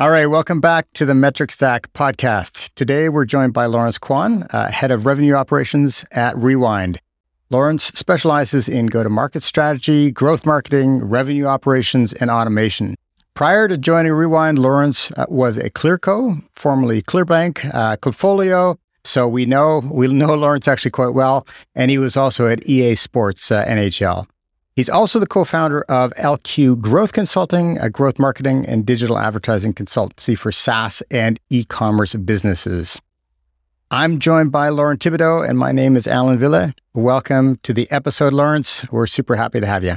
All right, welcome back to the Metric Stack podcast. Today we're joined by Lawrence Kwan, uh, head of revenue operations at Rewind. Lawrence specializes in go to market strategy, growth marketing, revenue operations, and automation. Prior to joining Rewind, Lawrence uh, was a Clearco, formerly Clearbanc, uh, Klipfolio. So we know we know Lawrence actually quite well, and he was also at EA Sports uh, NHL. He's also the co founder of LQ Growth Consulting, a growth marketing and digital advertising consultancy for SaaS and e commerce businesses. I'm joined by Lauren Thibodeau, and my name is Allan Wille. Welcome to the episode, Lawrence. We're super happy to have you.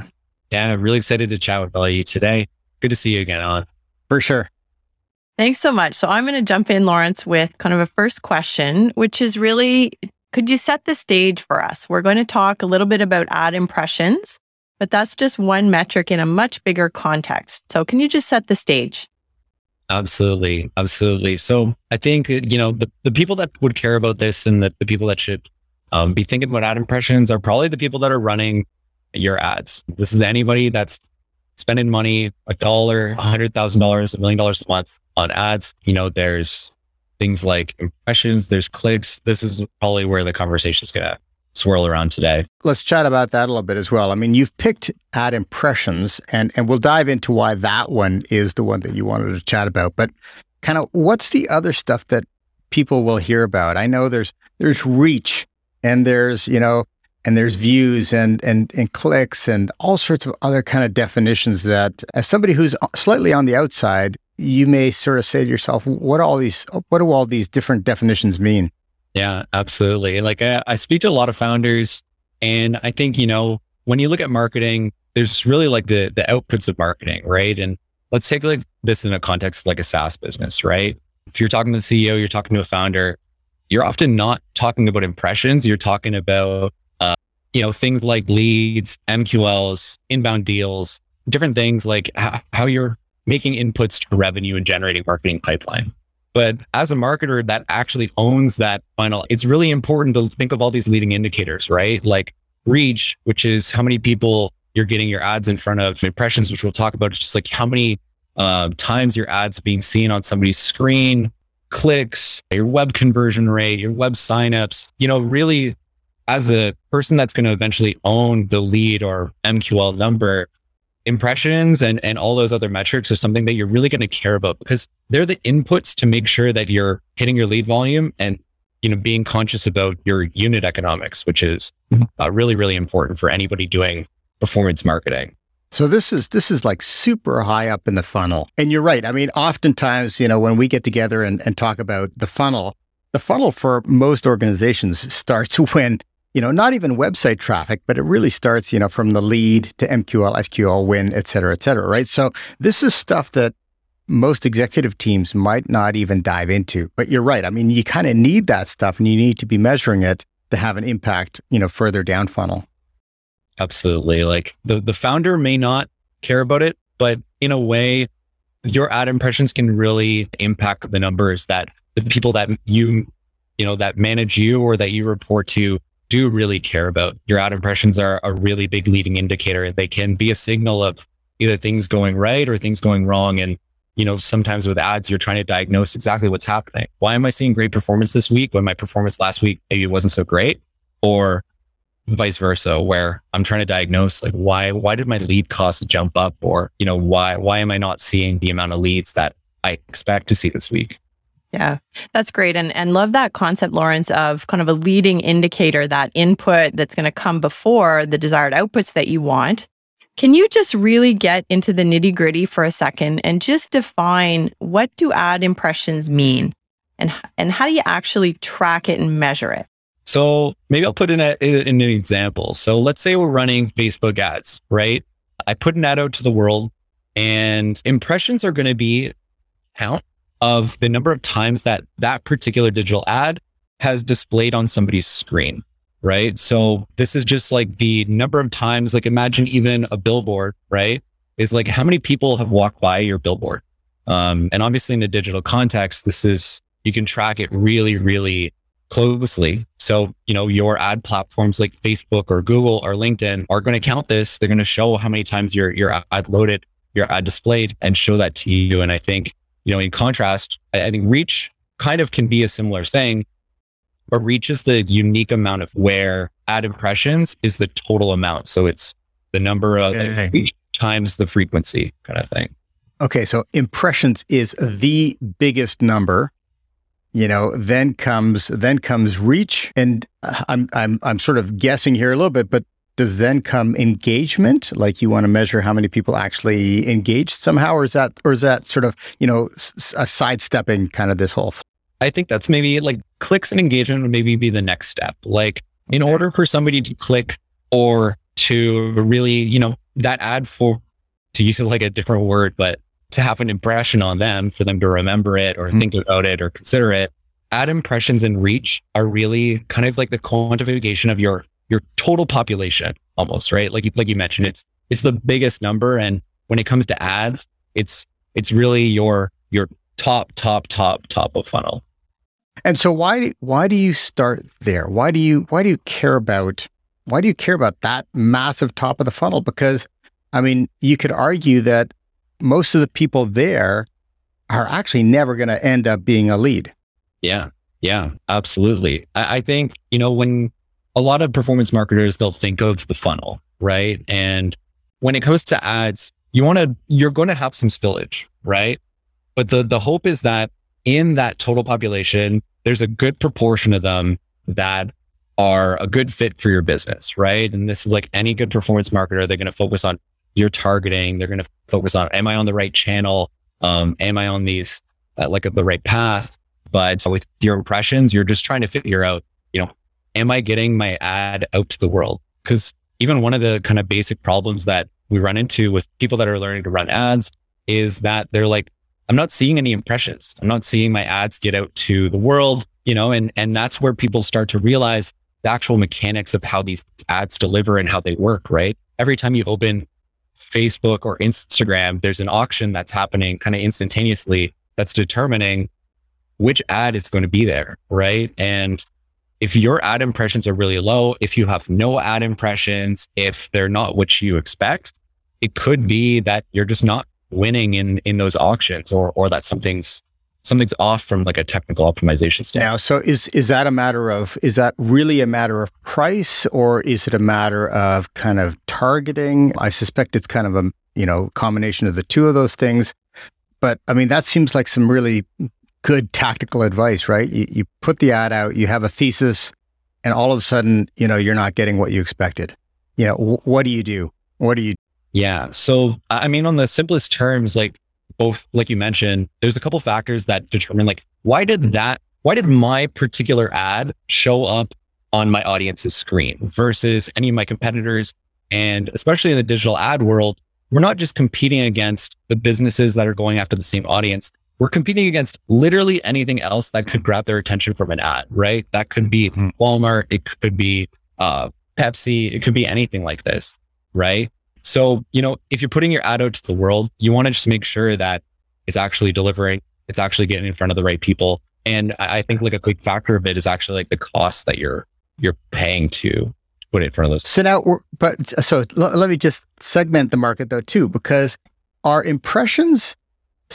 Yeah, I'm really excited to chat with all of you today. Good to see you again, Alan. For sure. Thanks so much. So I'm going to jump in, Lawrence, with kind of a first question, which is really could you set the stage for us? We're going to talk a little bit about ad impressions but that's just one metric in a much bigger context. So can you just set the stage? Absolutely. Absolutely. So I think, you know, the, the people that would care about this and the, the people that should um, be thinking about ad impressions are probably the people that are running your ads. This is anybody that's spending money, a dollar, a hundred thousand dollars, a million dollars a month on ads. You know, there's things like impressions, there's clicks. This is probably where the conversation is going to swirl around today. Let's chat about that a little bit as well. I mean, you've picked ad impressions and and we'll dive into why that one is the one that you wanted to chat about. But kind of what's the other stuff that people will hear about? I know there's there's reach and there's, you know, and there's views and and and clicks and all sorts of other kind of definitions that as somebody who's uh, slightly on the outside, you may sort of say to yourself, what all these what do all these different definitions mean? Yeah, absolutely. Like I, I speak to a lot of founders and I think, you know, when you look at marketing, there's really like the, the outputs of marketing, right? And let's take like this in a context like a SaaS business, right? If you're talking to the CEO, you're talking to a founder, you're often not talking about impressions. You're talking about, uh, you know, things like leads, MQLs, inbound deals, different things like how, how you're making inputs to revenue and generating marketing pipeline. But as a marketer that actually owns that funnel, it's really important to think of all these leading indicators, right? Like reach, which is how many people you're getting your ads in front of, impressions, which we'll talk about. It's just like how many uh, times your ads being seen on somebody's screen, clicks, your web conversion rate, your web signups. You know, really, as a person that's going to eventually own the lead or MQL number, impressions and, and all those other metrics are something that you're really going to care about because they're the inputs to make sure that you're hitting your lead volume and you know being conscious about your unit economics which is mm-hmm. uh, really really important for anybody doing performance marketing. So this is this is like super high up in the funnel. And you're right. I mean oftentimes you know when we get together and, and talk about the funnel the funnel for most organizations starts when you know, not even website traffic, but it really starts, you know, from the lead to MQL, SQL, win, et cetera, et cetera, right? So this is stuff that most executive teams might not even dive into. But you're right. I mean, you kind of need that stuff and you need to be measuring it to have an impact, you know, further down funnel. Absolutely. Like the, the founder may not care about it, but in a way, your ad impressions can really impact the numbers that the people that you, you know, that manage you or that you report to do really care about. Your ad impressions are a really big leading indicator. They can be a signal of either things going right or things going wrong. And, you know, sometimes with ads, you're trying to diagnose exactly what's happening. Why am I seeing great performance this week when my performance last week maybe wasn't so great? Or vice versa, where I'm trying to diagnose like why why did my lead cost jump up? Or, you know, why why am I not seeing the amount of leads that I expect to see this week? Yeah, that's great. And, and love that concept, Lawrence, of kind of a leading indicator, that input that's going to come before the desired outputs that you want. Can you just really get into the nitty gritty for a second and just define what do ad impressions mean and, and how do you actually track it and measure it? So maybe I'll put in, a, in an example. So let's say we're running Facebook ads, right? I put an ad out to the world and impressions are going to be count of the number of times that that particular digital ad has displayed on somebody's screen, right? So this is just like the number of times, like imagine even a billboard, right? Is like how many people have walked by your billboard. Um, and obviously in a digital context, this is, you can track it really, really closely. So, you know, your ad platforms like Facebook or Google or LinkedIn are going to count this. They're going to show how many times your, your ad loaded, your ad displayed and show that to you. And I think you know, in contrast, I, I think reach kind of can be a similar thing, but reach is the unique amount of where ad impressions is the total amount. So it's the number of Okay. reach times the frequency kind of thing. Okay, so impressions is the biggest number. You know, then comes then comes reach, and uh, I'm I'm I'm sort of guessing here a little bit, but does then come engagement? Like you want to measure how many people actually engaged somehow, or is that or is that sort of you know a sidestepping kind of this whole? f- I think that's maybe like clicks and engagement would maybe be the next step. Like in order for somebody to click or to really, you know, that ad for, to use like a different word, but to have an impression on them for them to remember it or Mhm. think about it or consider it. Ad impressions and reach are really kind of like the quantification of your, your total population almost, right? Like, you- like you mentioned, it's, it's the biggest number. And when it comes to ads, it's, it's really your, your top, top, top, top of funnel. And so why do, why do you start there? Why do you why do you care about why do you care about that massive top of the funnel? Because I mean, you could argue that most of the people there are actually never going to end up being a lead. Yeah. Yeah, absolutely. I, I think, you know, when a lot of performance marketers, they'll think of the funnel, right? And when it comes to ads, you want to, you're going to have some spillage, right? But the, the hope is that in that total population, there's a good proportion of them that are a good fit for your business, right? And this is like any good performance marketer, they're going to focus on your targeting. They're going to focus on, am I on the right channel? Um, am I on these, uh, like the right path? But with your impressions, you're just trying to figure out, you know, am I getting my ad out to the world? Because even one of the kind of basic problems that we run into with people that are learning to run ads is that they're like, I'm not seeing any impressions. I'm not seeing my ads get out to the world, you know, and, and that's where people start to realize the actual mechanics of how these ads deliver and how they work, right? Every time you open Facebook or Instagram, there's an auction that's happening kind of instantaneously that's determining which ad is going to be there, right? And if your ad impressions are really low, if you have no ad impressions, if they're not what you expect, it could be that you're just not winning in in those auctions or or that something's something's off from like a technical optimization standpoint. Now, so is is that a matter of is that really a matter of price or is it a matter of kind of targeting? I suspect it's kind of a you know combination of the two of those things. But I mean, that seems like some really good tactical advice, right? You, you put the ad out, you have a thesis, and all of a sudden, you know, you're not getting what you expected. You know, wh- what do you do? What do you? Yeah. So, I mean, on the simplest terms, like both, like you mentioned, there's a couple factors that determine like, why did that, why did my particular ad show up on my audience's screen versus any of my competitors? And especially in the digital ad world, we're not just competing against the businesses that are going after the same audience. We're competing against literally anything else that could grab their attention from an ad, right? That could be Mhm. Walmart. It could be, uh, Pepsi. It could be anything like this, right? So, you know, if you're putting your ad out to the world, you want to just make sure that it's actually delivering, it's actually getting in front of the right people. And I I think like a big factor of it is actually like the cost that you're you're paying to put it in front of those. So now, we're, but so l- let me just segment the market though too, because are impressions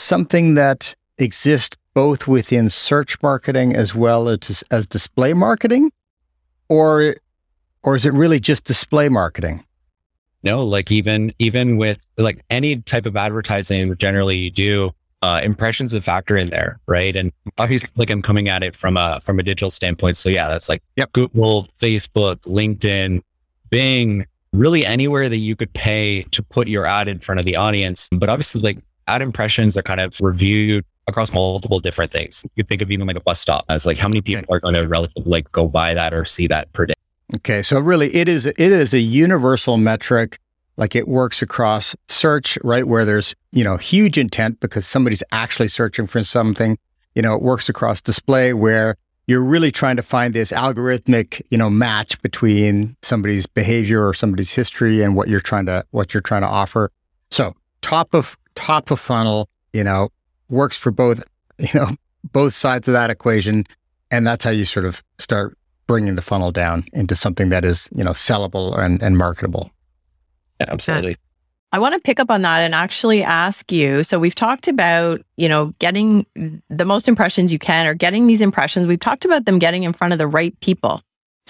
something that exists both within search marketing as well as as display marketing, or or is it really just display marketing? No, like even even with like any type of advertising generally you do, uh, impressions a factor in there, right? And obviously, like I'm coming at it from a from a digital standpoint. So yeah, that's like Yep. Google, Facebook, LinkedIn, Bing, really anywhere that you could pay to put your ad in front of the audience. But obviously, like ad impressions are kind of reviewed across multiple different things. You could think of even like a bus stop as like how many people are going to relatively like go by that or see that per day. Okay, so really, it is it is a universal metric. Like it works across search, right? Where there's you know huge intent because somebody's actually searching for something. You know, it works across display where you're really trying to find this algorithmic you know match between somebody's behavior or somebody's history and what you're trying to what you're trying to offer. So top of top of funnel, you know, works for both you know both sides of that equation, and that's how you sort of start bringing the funnel down into something that is you know sellable and, and marketable Yeah, absolutely. I want to pick up on that and actually ask you. So we've talked about, you know, getting the most impressions you can or getting these impressions. We've talked about them getting in front of the right people.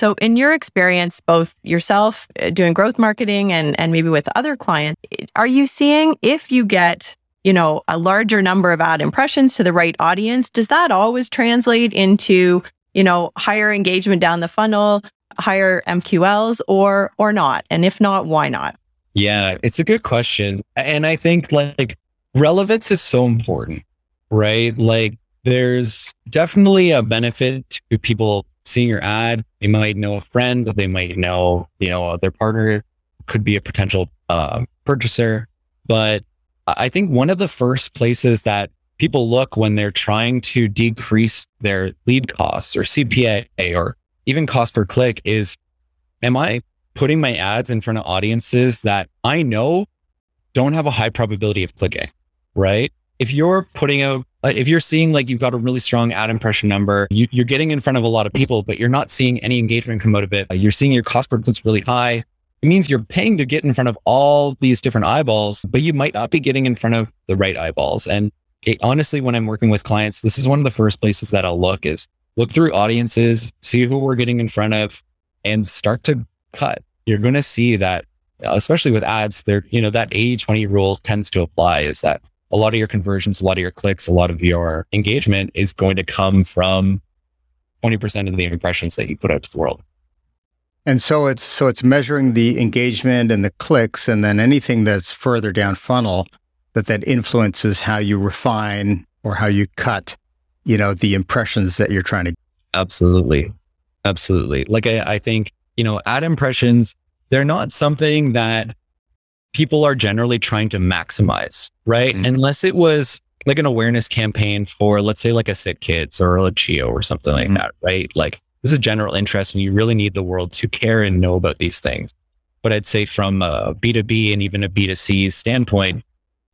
So in your experience, both yourself uh, doing growth marketing and, and maybe with other clients, are you seeing if you get, you know, a larger number of ad impressions to the right audience, does that always translate into, you know, higher engagement down the funnel, higher MQLs or or not? And if not, why not? Yeah, it's a good question. And I think like relevance is so important, right? Like there's definitely a benefit to people seeing your ad. They might know a friend, they might know, you know, their partner could be a potential uh, purchaser. But I think one of the first places that people look when they're trying to decrease their lead costs or CPA or even cost per click is, am I putting my ads in front of audiences that I know don't have a high probability of clicking, right? If you're putting out, if you're seeing like you've got a really strong ad impression number, you, are getting in front of a lot of people, but you're not seeing any engagement come out of it. Uh, you're seeing your cost per click's really high. It means you're paying to get in front of all these different eyeballs, but you might not be getting in front of the right eyeballs. And it, honestly, when I'm working with clients, this is one of the first places that I'll look is look through audiences, see who we're getting in front of, and start to cut. You're going to see that, especially with ads, there, you know, that 80 20 rule tends to apply is that a lot of your conversions, a lot of your clicks, a lot of your engagement is going to come from 20% of the impressions that you put out to the world. And so it's so it's measuring the engagement and the clicks and then anything that's further down funnel that that influences how you refine or how you cut, you know, the impressions that you're trying to Absolutely. Absolutely. Like I, I think you know, ad impressions, they're not something that people are generally trying to maximize, right? Mm-hmm. Unless it was like an awareness campaign for, let's say, like a Sick Kids or a CHEO or something like mm-hmm. that, right? Like this is general interest and you really need the world to care and know about these things. But I'd say from a B2B and even a B2C standpoint,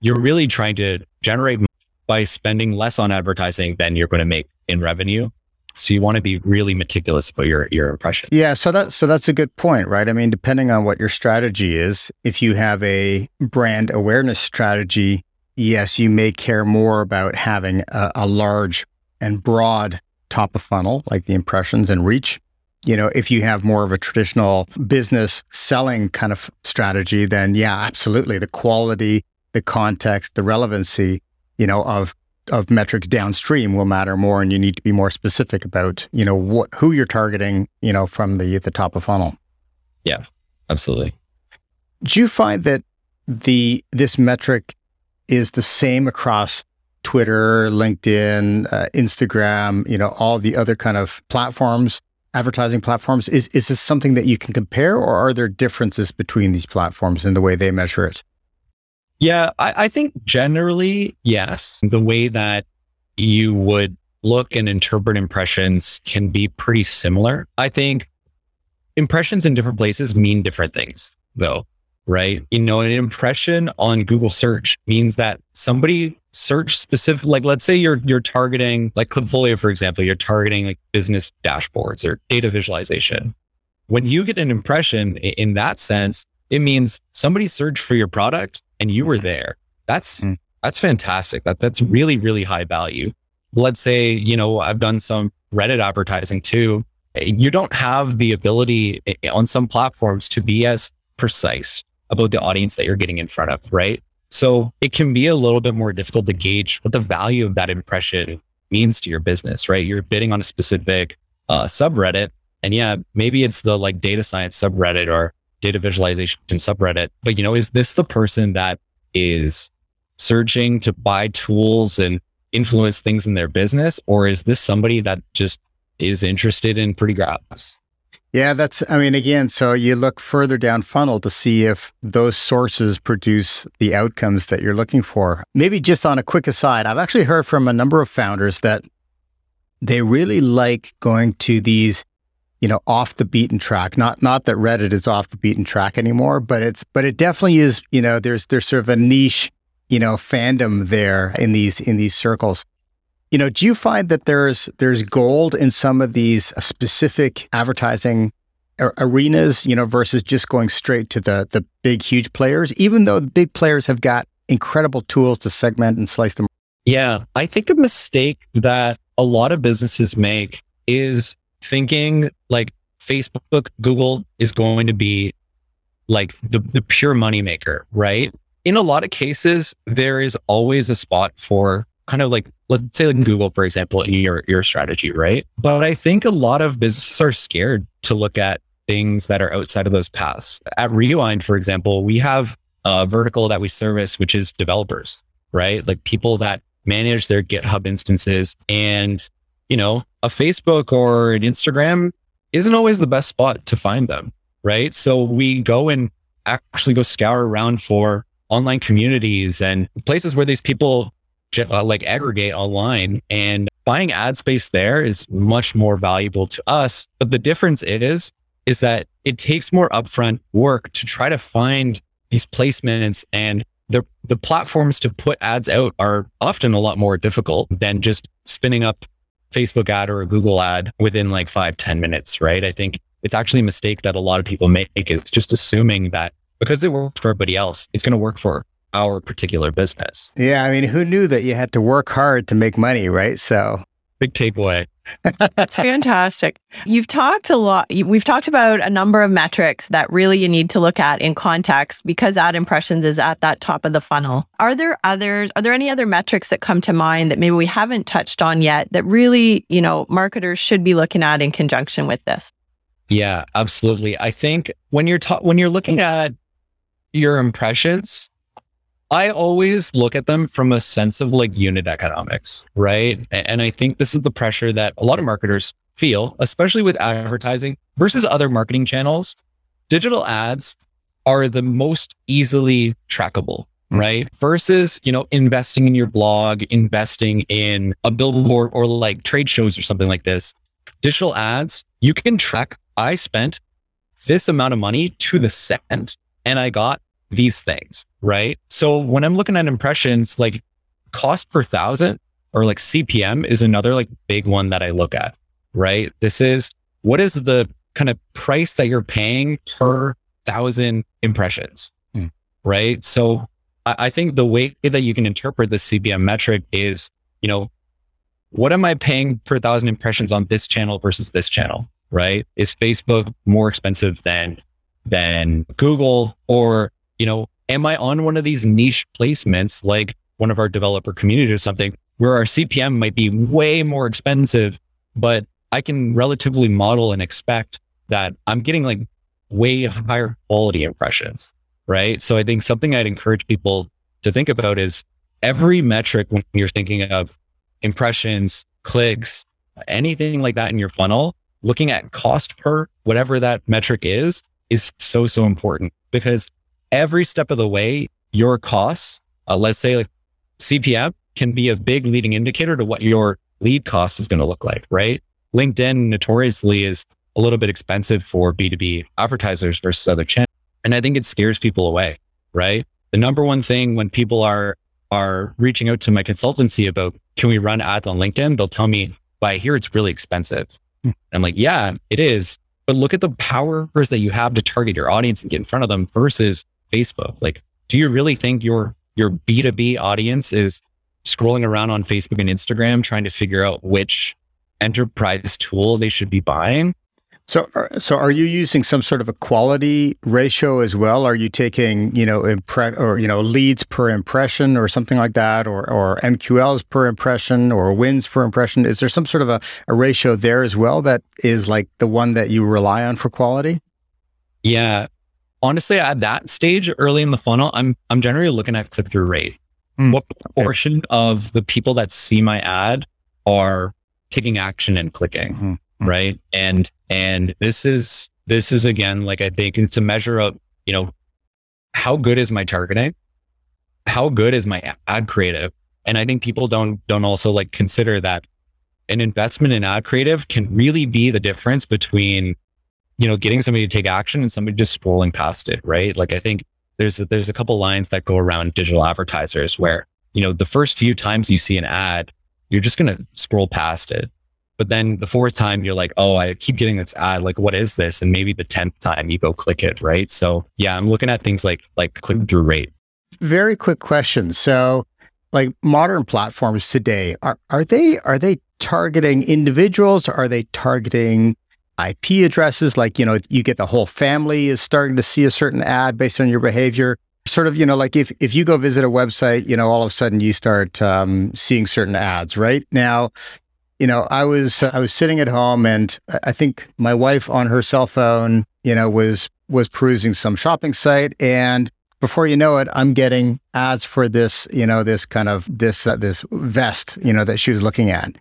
you're really trying to generate by spending less on advertising than you're going to make in revenue. So you want to be really meticulous about your your impression. Yeah, so that so that's a good point, right? I mean, depending on what your strategy is, if you have a brand awareness strategy, yes, you may care more about having a, a large and broad top of funnel, like the impressions and reach. You know, if you have more of a traditional business selling kind of strategy, then yeah, absolutely. The quality, the context, the relevancy, you know, of of metrics downstream will matter more and you need to be more specific about you know what who you're targeting you know from the the top of funnel. Yeah absolutely. Do you find that the this metric is the same across twitter linkedin uh, instagram you know all the other kind of platforms advertising platforms? Is is this something that you can compare or are there differences between these platforms in the way they measure it yeah, I, I think generally, yes. The way that you would look and interpret impressions can be pretty similar. I think impressions in different places mean different things, though, right? You know, an impression on Google search means that somebody search specific, like let's say you're you're targeting like Klipfolio, for example, you're targeting like business dashboards or data visualization. When you get an impression in that sense, it means somebody searched for your product and you were there. That's mm. that's fantastic. That that's really really high value. Let's say you know I've done some Reddit advertising too. You don't have the ability on some platforms to be as precise about the audience that you're getting in front of, right? So it can be a little bit more difficult to gauge what the value of that impression means to your business, right? You're bidding on a specific uh, subreddit, and yeah, maybe it's the like data science subreddit or data visualization subreddit. But you know, is this the person that is searching to buy tools and influence things in their business? Or is this somebody that just is interested in pretty graphs? Yeah, that's, I mean, again, so you look further down funnel to see if those sources produce the outcomes that you're looking for. Maybe just on a quick aside, I've actually heard from a number of founders that they really like going to these you know, off the beaten track. Not not that Reddit is off the beaten track anymore, but it's but it definitely is, you know, there's there's sort of a niche, you know, fandom there in these in these circles. You know, do you find that there's there's gold in some of these specific advertising arenas, you know, versus just going straight to the the big huge players, even though the big players have got incredible tools to segment and slice them. Yeah, I think a mistake that a lot of businesses make is thinking like Facebook, Google is going to be like the, the pure moneymaker, right? In a lot of cases, there is always a spot for kind of like, let's say like Google, for example, in your, your strategy, right? But I think a lot of businesses are scared to look at things that are outside of those paths. At Rewind, for example, we have a vertical that we service, which is developers, right? Like people that manage their GitHub instances and, you know, a Facebook or an Instagram isn't always the best spot to find them, right? So we go and actually go scour around for online communities and places where these people uh, like aggregate online and buying ad space there is much more valuable to us. But the difference is, is that it takes more upfront work to try to find these placements and the, the platforms to put ads out are often a lot more difficult than just spinning up Facebook ad or a Google ad within like five ten minutes, right? I think it's actually a mistake that a lot of people make It's just assuming that because it worked for everybody else, it's going to work for our particular business. Yeah. I mean, who knew that you had to work hard to make money, right? So big takeaway. That's fantastic. You've talked a lot. We've talked about a number of metrics that really you need to look at in context because ad impressions is at that top of the funnel. Are there others? Are there any other metrics that come to mind that maybe we haven't touched on yet that really, you know, marketers should be looking at in conjunction with this? Yeah, absolutely. I think when you're ta- when you're looking at your impressions, I always look at them from a sense of like unit economics, right? And I think this is the pressure that a lot of marketers feel, especially with advertising versus other marketing channels. Digital ads are the most easily trackable, mm. right? Versus, you know, investing in your blog, investing in a billboard or like trade shows or something like this. Digital ads, you can track, I spent this amount of money to the second and I got these things, right? So when I'm looking at impressions, like cost per thousand or like CPM is another like big one that I look at, right? This is what is the kind of price that you're paying per thousand impressions, hmm. right? So I, I think the way that you can interpret the CPM metric is, you know, what am I paying per thousand impressions on this channel versus this channel, right? Is Facebook more expensive than than Google or you know, am I on one of these niche placements like one of our developer communities or something where our CPM might be way more expensive, but I can relatively model and expect that I'm getting like way higher quality impressions, right? So I think something I'd encourage people to think about is every metric when you're thinking of impressions, clicks, anything like that in your funnel, looking at cost per whatever that metric is, is so, so important because every step of the way, your costs, uh, let's say like CPM can be a big leading indicator to what your lead cost is going to look like, right? LinkedIn notoriously is a little bit expensive for B2B advertisers versus other channels. And I think it scares people away, right? The number one thing when people are, are reaching out to my consultancy about, can we run ads on LinkedIn? They'll tell me, but I hear it's really expensive. Hmm. I'm like, yeah, it is. But look at the powers that you have to target your audience and get in front of them versus Facebook? Like, do you really think your your B2B audience is scrolling around on Facebook and Instagram trying to figure out which enterprise tool they should be buying? So, uh, so are you using some sort of a quality ratio as well? Are you taking, you know, impre- or you know, leads per impression or something like that, or or MQLs per impression or wins per impression? Is there some sort of a, a ratio there as well that is like the one that you rely on for quality? Yeah, honestly, at that stage early in the funnel, I'm I'm generally looking at click through rate. Mm. What portion of the people that see my ad are taking action and clicking, mm-hmm. right? And and this is this is again like I think it's a measure of you know how good is my targeting, how good is my ad creative, and I think people don't don't also like consider that an investment in ad creative can really be the difference between you know, getting somebody to take action and somebody just scrolling past it, right? Like I think there's a, there's a couple lines that go around digital advertisers where, you know, the first few times you see an ad, you're just to scroll past it. But then the fourth time you're like, oh, I keep getting this ad. Like, what is this? And maybe the 10th time you go click it. Right. So yeah, I'm looking at things like, like click through rate. Very quick question. So like modern platforms today, are, are they, are they targeting individuals? Or Are they targeting IP addresses? Like, you know, you get the whole family is starting to see a certain ad based on your behavior. Sort of, you know, like if, if you go visit a website, you know, all of a sudden you start um, seeing certain ads, right? Now, you know, I was I was sitting at home and I think my wife on her cell phone, you know, was was perusing some shopping site and before you know it, I'm getting ads for this, you know, this kind of this uh, this vest, you know, that she was looking at.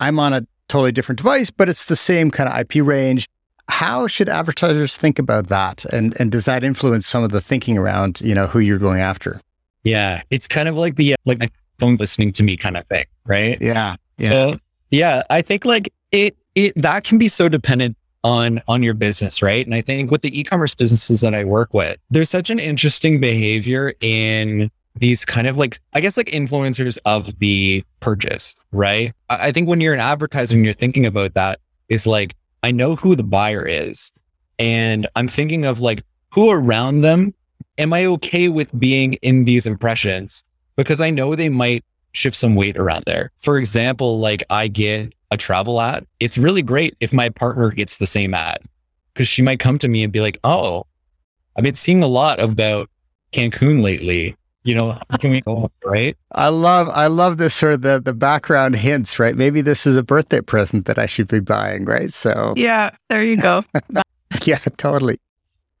I'm on a totally different device, but it's the same kind of IP range. How should advertisers think about that? And and does that influence some of the thinking around, you know, who you're going after? Yeah, it's kind of like the uh, like my phone listening to me kind of thing, right? Yeah. Yeah. Yeah, I think like it it that can be so dependent on on your business, right? And I think with the e-commerce businesses that I work with, there's such an interesting behavior in these kind of like I guess like influencers of the purchase, right? I, think when you're an advertiser and you're thinking about that, is like I know who the buyer is, and I'm thinking of like who around them am I okay with being in these impressions because I know they might shift some weight around there. For example, like I get a travel ad. It's really great if my partner gets the same ad because she might come to me and be like, Oh, I've been seeing a lot about Cancun lately. You know, can we go right? I love I love this sort of the the background hints, right? Maybe this is a birthday present that I should be buying, right? So Yeah, there you go. yeah, totally.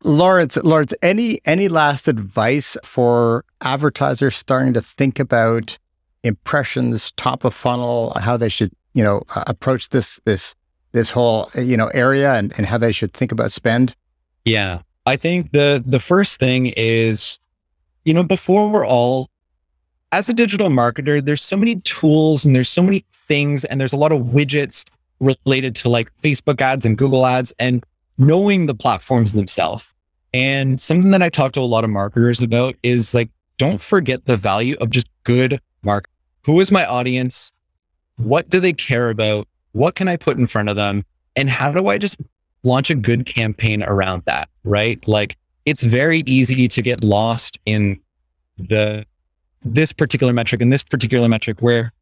Lawrence, Lawrence, any any last advice for advertisers starting to think about impressions, top of funnel, how they should, you know, uh, approach this this this whole you know area and, and how they should think about spend? Yeah, I think the the first thing is, you know, before we're all as a digital marketer, there's so many tools and there's so many things and there's a lot of widgets related to like Facebook ads and Google ads and knowing the platforms themselves. And something that I talk to a lot of marketers about is like, don't forget the value of just good marketing who is my audience? What do they care about? What can I put in front of them? And how do I just launch a good campaign around that? Right. Like it's very easy to get lost in the, this particular metric and this particular metric where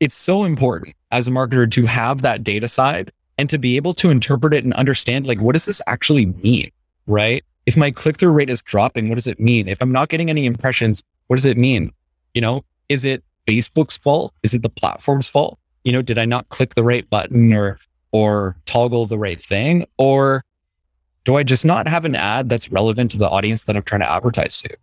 it's so important as a marketer to have that data side and to be able to interpret it and understand like, what does this actually mean? Right. If my click through rate is dropping, what does it mean? If I'm not getting any impressions, what does it mean? You know, is it Facebook's fault? Is it the platform's fault? You know, did I not click the right button or or toggle the right thing? Or do I just not have an ad that's relevant to the audience that I'm trying to advertise to?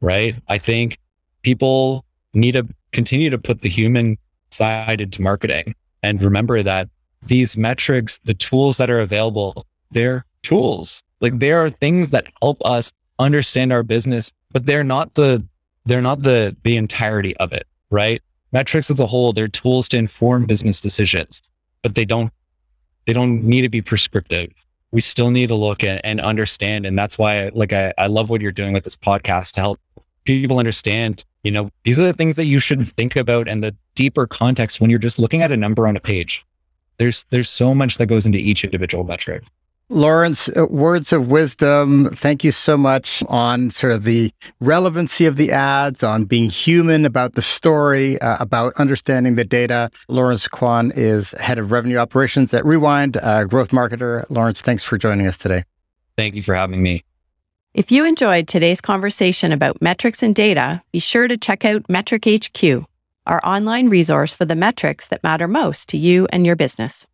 Right. I think people need to continue to put the human side into marketing and remember that these metrics, the tools that are available, they're tools. Like they are things that help us understand our business, but they're not the they're not the the entirety of it right? Metrics as a whole, they're tools to inform business decisions, but they don't, they don't need to be prescriptive. We still need to look at and understand. And that's why, like, I, I love what you're doing with this podcast to help people understand, you know, these are the things that you should think about and the deeper context when you're just looking at a number on a page. There's, there's so much that goes into each individual metric. Lawrence, uh, words of wisdom. Thank you so much on sort of the relevancy of the ads, on being human about the story, uh, about understanding the data. Lawrence Kwan is head of revenue operations at Rewind, uh, growth marketer. Lawrence, thanks for joining us today. Thank you for having me. If you enjoyed today's conversation about metrics and data, be sure to check out Metric HQ, our online resource for the metrics that matter most to you and your business.